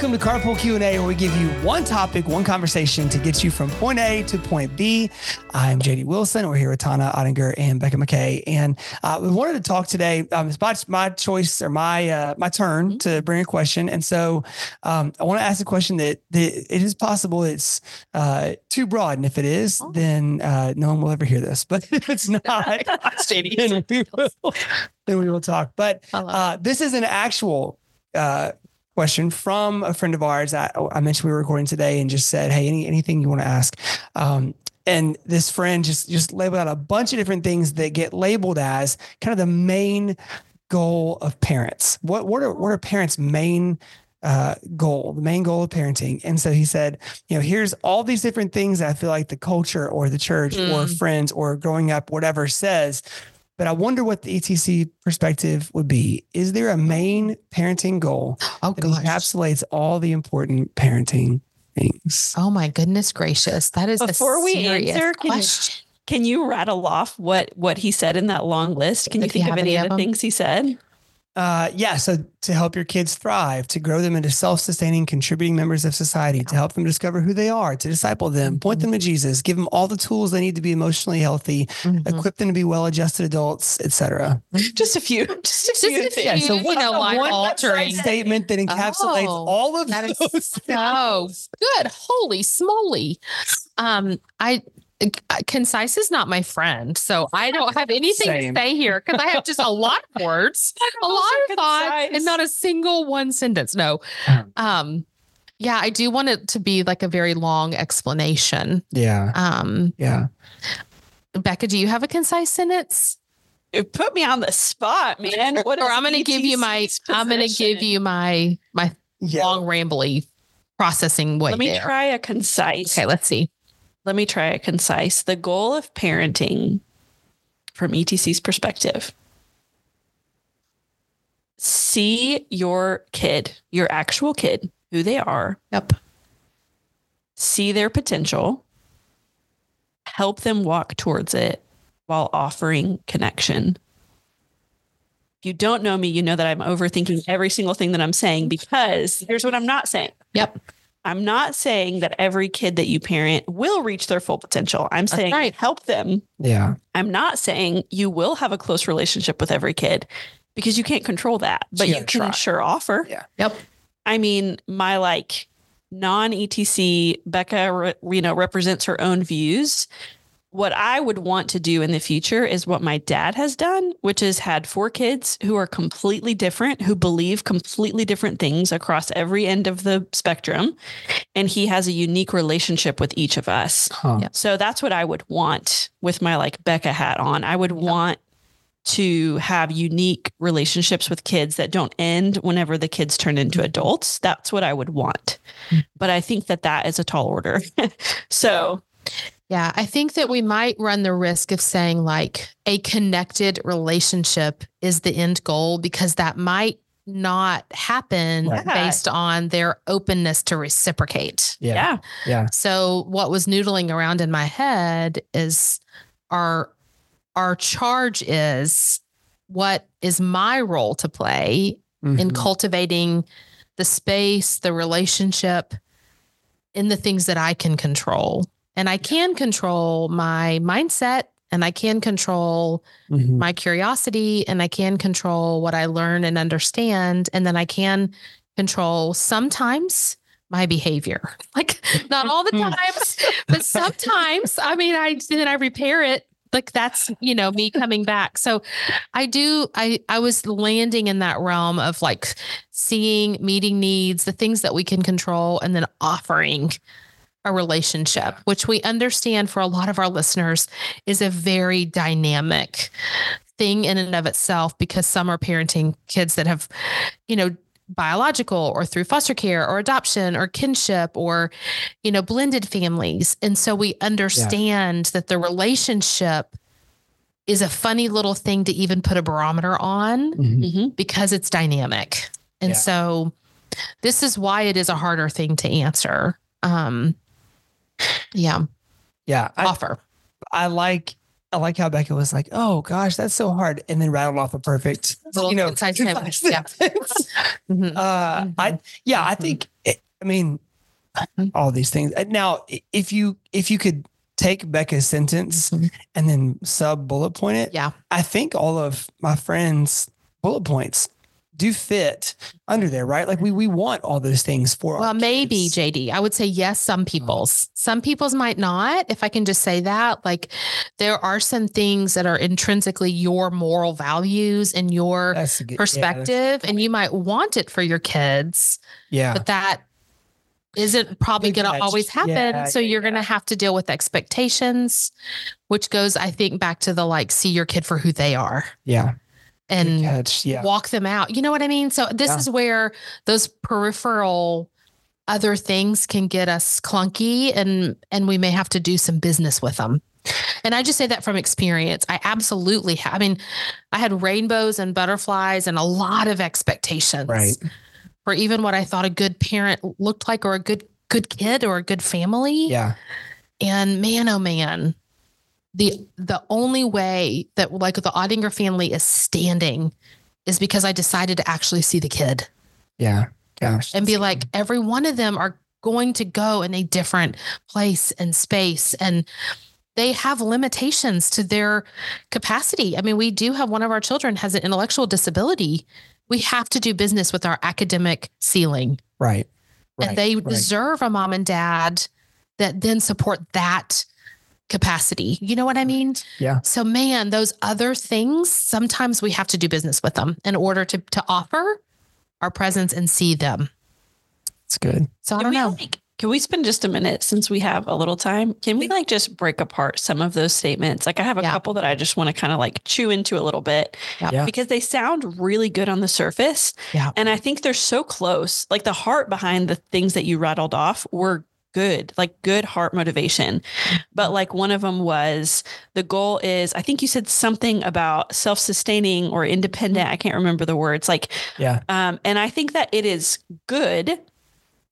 Welcome to Carpool Q&A, where we give you one topic, one conversation to get you from point A to point B. I'm JD Wilson. We're here with Tona Ottinger and Becca McKay. And uh, we wanted to talk today. Um, it's my, my choice or my uh, my turn to bring a question. And so um, I want to ask a question that, that it is possible it's uh, too broad. And if it is, Oh. then uh, no one will ever hear this. But if it's not, JD. then we will, then we will talk. But uh, this is an actual uh, question from a friend of ours. I, I mentioned we were recording today and just said, "Hey, any anything you want to ask?" Um, and this friend just just labeled out a bunch of different things that get labeled as kind of the main goal of parents. What what are what are parents' main uh, goal, the main goal of parenting. And so he said, you know, here's all these different things that I feel like the culture or the church or Mm. friends or growing up, whatever says. But I wonder what the ETC perspective would be. Is there a main parenting goal Oh that gosh. encapsulates all the important parenting things? Oh my goodness gracious. That is Before a we serious answer, can you- question. Can you rattle off what what he said in that long list? Can you If you think of any any of the things he said? Uh, yeah. So to help your kids thrive, to grow them into self-sustaining, contributing members of society, to help them discover who they are, to disciple them, point them to Jesus, give them all the tools they need to be emotionally healthy, Mhm. equip them to be well-adjusted adults, etc. Just a few. Just a Just few a few. Yeah. So know, one altering. statement that encapsulates Oh, all of That is those? so good. Holy smoly. Um, I concise is not my friend, so I don't have anything Same. to say here because I have just a lot of words, a lot of thought, and not a single one sentence. No. Um, Um, yeah, I do want it to be like a very long explanation. Yeah. Um, Yeah. Becca, do you have a concise sentence? It put me on the spot, man. What or I'm going to give you my ETC's I'm going to give you my my Yeah. long rambly processing way Let me there. try a concise. Okay, let's see. Let me try it concise. The goal of parenting from ETC's perspective. See your kid, your actual kid, who they are, Yep. see their potential, help them walk towards it while offering connection. If you don't know me, you know that I'm overthinking every single thing that I'm saying because here's what I'm not saying. Yep. I'm not saying that every kid that you parent will reach their full potential. I'm That's saying right. help them. Yeah. I'm not saying you will have a close relationship with every kid because you can't control that, but you you can try. sure offer. Yeah. Yep. I mean, my like non ETC Becca, re- you know, represents her own views. What I would want to do in the future is what my dad has done, which is had four kids who are completely different, who believe completely different things across every end of the spectrum. And he has a unique relationship with each of us. Huh. Yeah. So that's what I would want with my like Becca hat on. I would want to have unique relationships with kids that don't end whenever the kids turn into adults. That's what I would want. Hmm. But I think that that is a tall order. so Yeah, I think that we might run the risk of saying like a connected relationship is the end goal because that might not happen Right. based on their openness to reciprocate. Yeah. yeah. Yeah. So what was noodling around in my head is our our charge is what is my role to play in Mhm. cultivating the space, the relationship, in the things that I can control. And I can control my mindset and I can control Mhm. my curiosity and I can control what I learn and understand. And then I can control sometimes my behavior. Like not all the times, but sometimes. I mean, I then I repair it. Like that's, you know, me coming back. So I do, I I was landing in that realm of like seeing, meeting needs, the things that we can control, and then offering a relationship, which we understand for a lot of our listeners is a very dynamic thing in and of itself because some are parenting kids that have, you know, biological or through foster care or adoption or kinship or, you know, blended families. And so we understand that the relationship is a funny little thing to even put a barometer on Mhm. Mhm. because it's dynamic. And Yeah. so this is why it is a harder thing to answer. Um yeah, Yeah. I, offer. I like I like how Becca was like, "Oh gosh, that's so hard," and then rattled off a perfect, Little you know, statement. Yeah. Mhm. Uh, I yeah, I Mhm. think. It, I mean, Mhm. all these things. Uh, Now, if you if you could take Becca's sentence Mhm. and then sub bullet point it, Yeah. I think all of my friends' bullet points do fit under there, right? Like we we want all those things for. our Well, maybe. JD. I would say yes, some mm. people's. Some people's might not, if I can just say that. Like there are some things that are intrinsically your moral values and your That's a good, yeah, perspective, and you might want it for your kids, Yeah, but that isn't probably Good going to always happen. Yeah, so yeah, you're going to have to deal with expectations, which goes, I think, back to the like, see your kid for who they are yeah, Good and catch. Yeah, walk them out. You know what I mean? So this Yeah. is where those peripheral other things can get us clunky and and we may have to do some business with them. And I just say that from experience. I absolutely have. I mean, I had rainbows and butterflies and a lot of expectations right. for even what I thought a good parent looked like or a good good kid or a good family. Yeah, And man, oh man, the the only way that like the Ottinger family is standing is because I decided to actually see the kid yeah. Gosh, and be like, every one of them are going to go in a different place and space and they have limitations to their capacity. I mean, we do have one of our children has an intellectual disability. We have to do business with our academic ceiling right. and they right. deserve a mom and dad that then support that capacity. You know what I mean? Yeah. So man, those other things, sometimes we have to do business with them in order to to offer our presence and see them. It's good. So I Can don't we, know. like, can we spend just a minute since we have a little time? Can we like just break apart some of those statements? Like I have a Yeah. couple that I just want to kind of like chew into a little bit Yeah. Yeah. because they sound really good on the surface. Yeah. And I think they're so close. Like the heart behind the things that you rattled off were good, like good heart motivation. But like one of them was the goal is, I think you said something about self sustaining or independent. I can't remember the words. Like, Yeah, um, and I think that it is good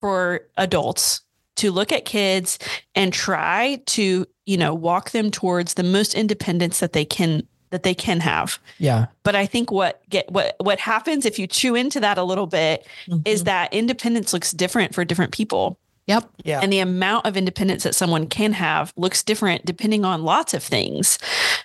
for adults to look at kids and try to, you know, walk them towards the most independence that they can that they can have. yeah, But I think what get what what happens if you chew into that a little bit is Mhm. that independence looks different for different people. Yep. yeah. And the amount of independence that someone can have looks different depending on lots of things,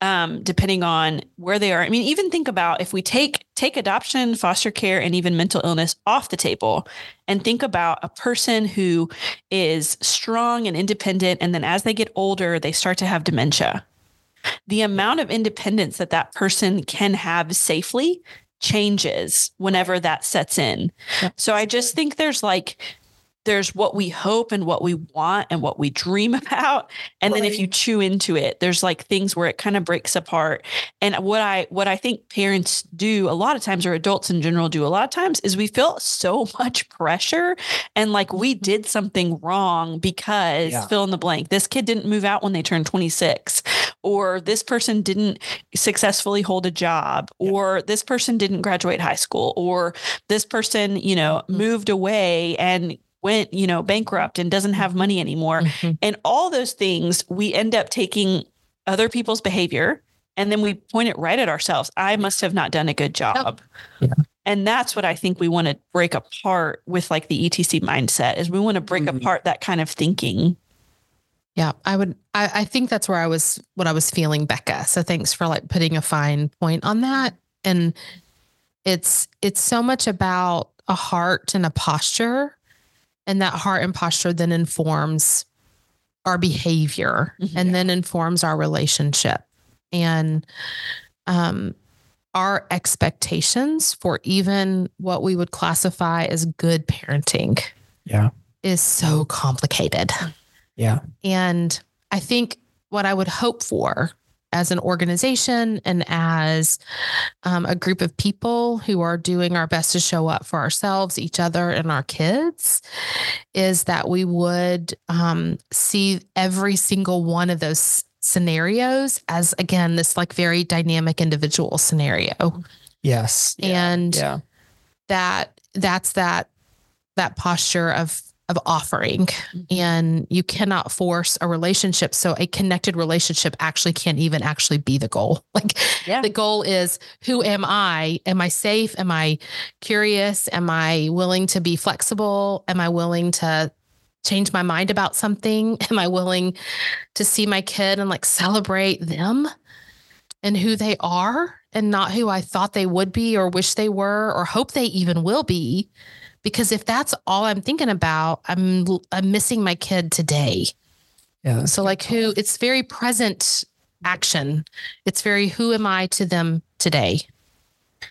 um, depending on where they are. I mean, even think about if we take take adoption, foster care, and even mental illness off the table, and think about a person who is strong and independent, and then as they get older, they start to have dementia. The amount of independence that that person can have safely changes whenever that sets in. So I just think there's like there's what we hope and what we want and what we dream about and then if you chew into it there's like things where it kind of breaks apart and what i what i think parents do a lot of times or adults in general do a lot of times is we feel so much pressure and like we did something wrong because Yeah. fill in the blank this kid didn't move out when they turned 26 or this person didn't successfully hold a job Yeah. or this person didn't graduate high school or this person you know Mhm. moved away and went you know bankrupt and doesn't have money anymore Mhm. and all those things we end up taking other people's behavior and then we point it right at ourselves i must have not done a good job Yeah. and that's what i think we want to break apart with like the etc mindset is we want to break Mhm. apart that kind of thinking Yeah, I would. I, I think that's where I was. What I was feeling, Becca. So thanks for like putting a fine point on that. And it's it's so much about a heart and a posture, and that heart and posture then informs our behavior, Mhm. and then informs our relationship, and um, our expectations for even what we would classify as good parenting. Yeah. is so complicated. Yeah. And I think what I would hope for as an organization and as um, a group of people who are doing our best to show up for ourselves, each other, and our kids is that we would um, see every single one of those scenarios as, again, this like very dynamic individual scenario. Yes. Yeah. And yeah. that that's that that posture of of offering. Mm-hmm. and you cannot force a relationship. So a connected relationship actually can't even actually be the goal. Like Yeah. the goal is who am i? Am i safe? Am i curious? Am i willing to be flexible? Am i willing to change my mind about something? Am i willing to see my kid and like celebrate them and who they are and not who i thought they would be or wish they were or hope they even will be because if that's all i'm thinking about i'm i'm missing my kid today Yeah. so like who it's very present action. It's very who am I to them today.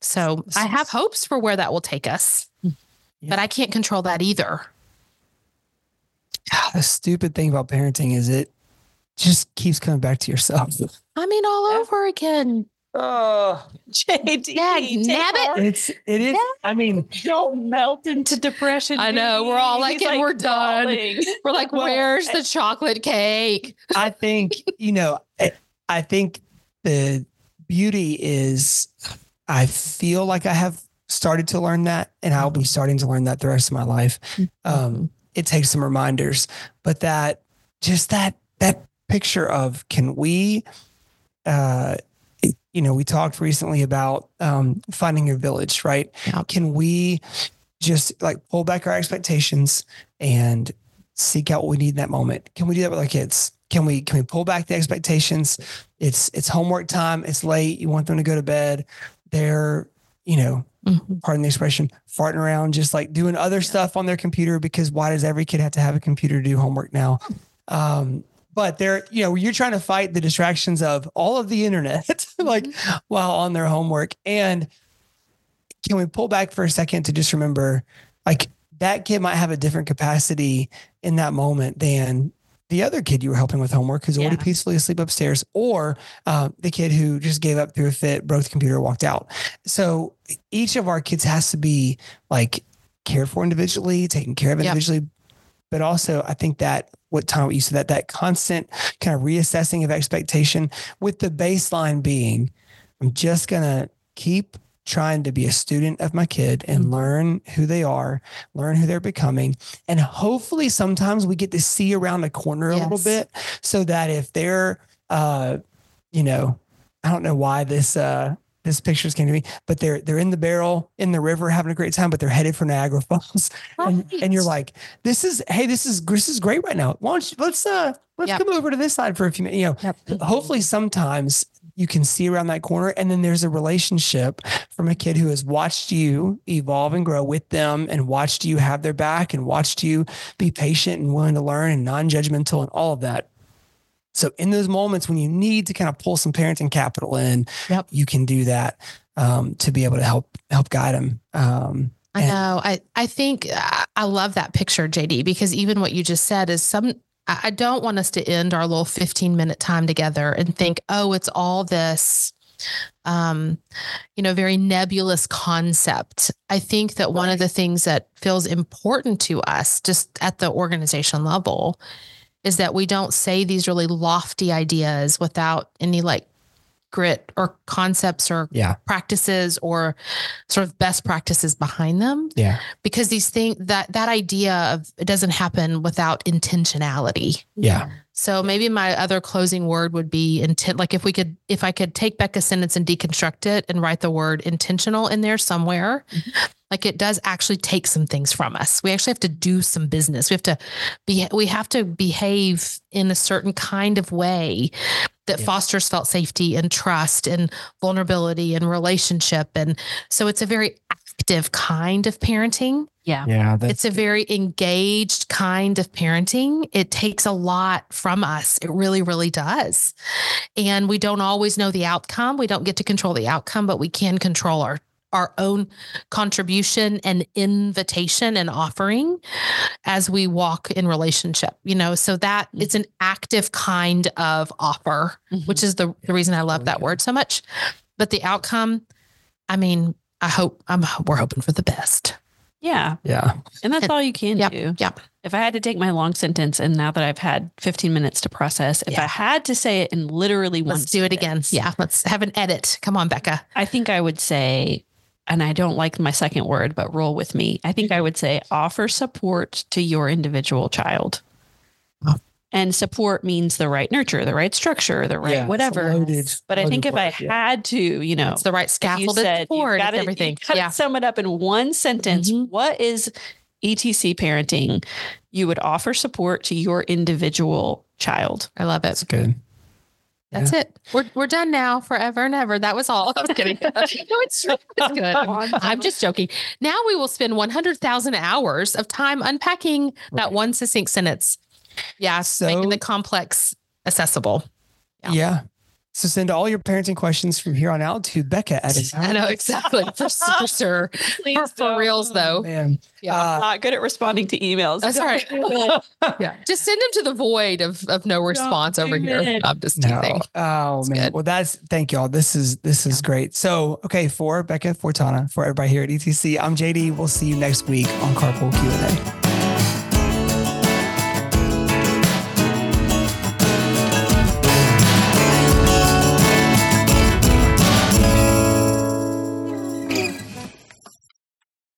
So I have hopes for where that will take us. Hmm. But I can't control that either. The stupid thing about parenting is it just keeps coming back to yourself. I mean all Yeah. over again. Oh, JD, Yeah, take nab it. heart. it's it is. I mean, Don't melt into depression. I know, we're all like, He's and we're done. bawling. We're like, Well, where's the chocolate cake? I think you know. I, I think the beauty is, I feel like I have started to learn that, and I'll be starting to learn that the rest of my life. Um, it takes some reminders, but that just that that picture of can we, uh, it- you know, we talked recently about um, finding your village, right? Can we just like pull back our expectations and seek out what we need in that moment? Can we do that with our kids? Can we can we pull back the expectations? It's it's homework time. It's late. You want them to go to bed. They're you know Mhm. pardon the expression, farting around, just like doing other stuff on their computer because why does every kid have to have a computer to do homework now? Um, but they're, you know, you're trying to fight the distractions of all of the internet, like while on their homework. And can we pull back for a second to just remember, like, that kid might have a different capacity in that moment than the other kid you were helping with homework who's already peacefully asleep upstairs, or uh, the kid who just gave up through a fit, broke the computer, walked out. So each of our kids has to be like cared for individually, taken care of Yep. But also, I think that what Tom what you said that that constant kind of reassessing of expectation, with the baseline being, I'm just gonna keep trying to be a student of my kid and Mhm. learn who they are, learn who they're becoming, and hopefully sometimes we get to see around the corner a little bit, so that if they're, uh, you know, I don't know why this uh this pictures came to me, but they're they're in the barrel in the river having a great time, but they're headed for Niagara Falls, and, and you're like, this is hey, this is this is great right now. Why don't you let's uh let's Yep. come over to this side for a few minutes. You know, hopefully sometimes you can see around that corner, and then there's a relationship from a kid who has watched you evolve and grow with them, and watched you have their back, and watched you be patient and willing to learn and non-judgmental and all of that. So in those moments when you need to kind of pull some parenting capital in, Yep. you can do that um, to be able to help help guide them. Um, I know. I I think uh, I love that picture, JD, because even what you just said is some. I I don't want us to end our little 15 minute time together and think, oh, it's all this, um, you know, very nebulous concept. I think that one of the things that feels important to us, just at the organization level, is that we don't say these really lofty ideas without any like grit or concepts or yeah, practices or sort of best practices behind them. Yeah, because these things that that idea of it doesn't happen without intentionality. Yeah, so maybe my other closing word would be intent like if we could if i could take back a sentence and deconstruct it and write the word intentional in there somewhere mm-hmm. Like it does actually take some things from us we actually have to do some business we have to be we have to behave in a certain kind of way that Yeah. fosters felt safety and trust and vulnerability and relationship and so it's a very active kind of parenting Yeah. yeah. it's a very engaged kind of parenting. It takes a lot from us. It really, really does. And we don't always know the outcome. We don't get to control the outcome, but we can control our our own contribution and invitation and offering as we walk in relationship you know so that mm-hmm. it's an active kind of offer mm-hmm. which is the, the reason i love oh, that word so much but the outcome i mean i hope i'm we're hoping for the best Yeah. yeah, And that's And- all you can Yep. do. Yep. If I had to take my long sentence and now that I've had 15 minutes to process, if Yeah. I had to say it in literally one Let's do it again. Yeah. Let's have an edit. Come on, Becca. I think I would say and I don't like my second word, but roll with me. I think I would say offer support to your individual child. Oh. And support means the right nurture, the right structure, the right Yeah, whatever. loaded- But I think loaded if I yeah. had to, you know, It's the right if you scaffolded said, you've support, gotta- it's everything. you've gotta Yeah. Sum it up in one sentence. Mhm. What is ETC parenting? You would offer support to your individual child. I love it. That's good. That's it. We're we're done now, forever and ever. That was all. I was kidding. no, it's true. It's good. I'm just joking. Now we will spend 100,000 hours of time unpacking that one succinct sentence. Yeah, So- making the complex accessible. Yeah. Yeah. So send all your parenting questions from here on out to Becca at I know exactly for, for sure. For, for reals though. Man. Yeah. Uh, Not good at responding to emails. That's all right. yeah. Just send them to the void of of no response over do here. it. I'm just No. teasing. Oh It's man. good. Well, that's thank y'all. This is this is great. So okay, for Becca, for Tona, for everybody here at ETC, I'm JD. We'll see you next week on Carpool Q and A.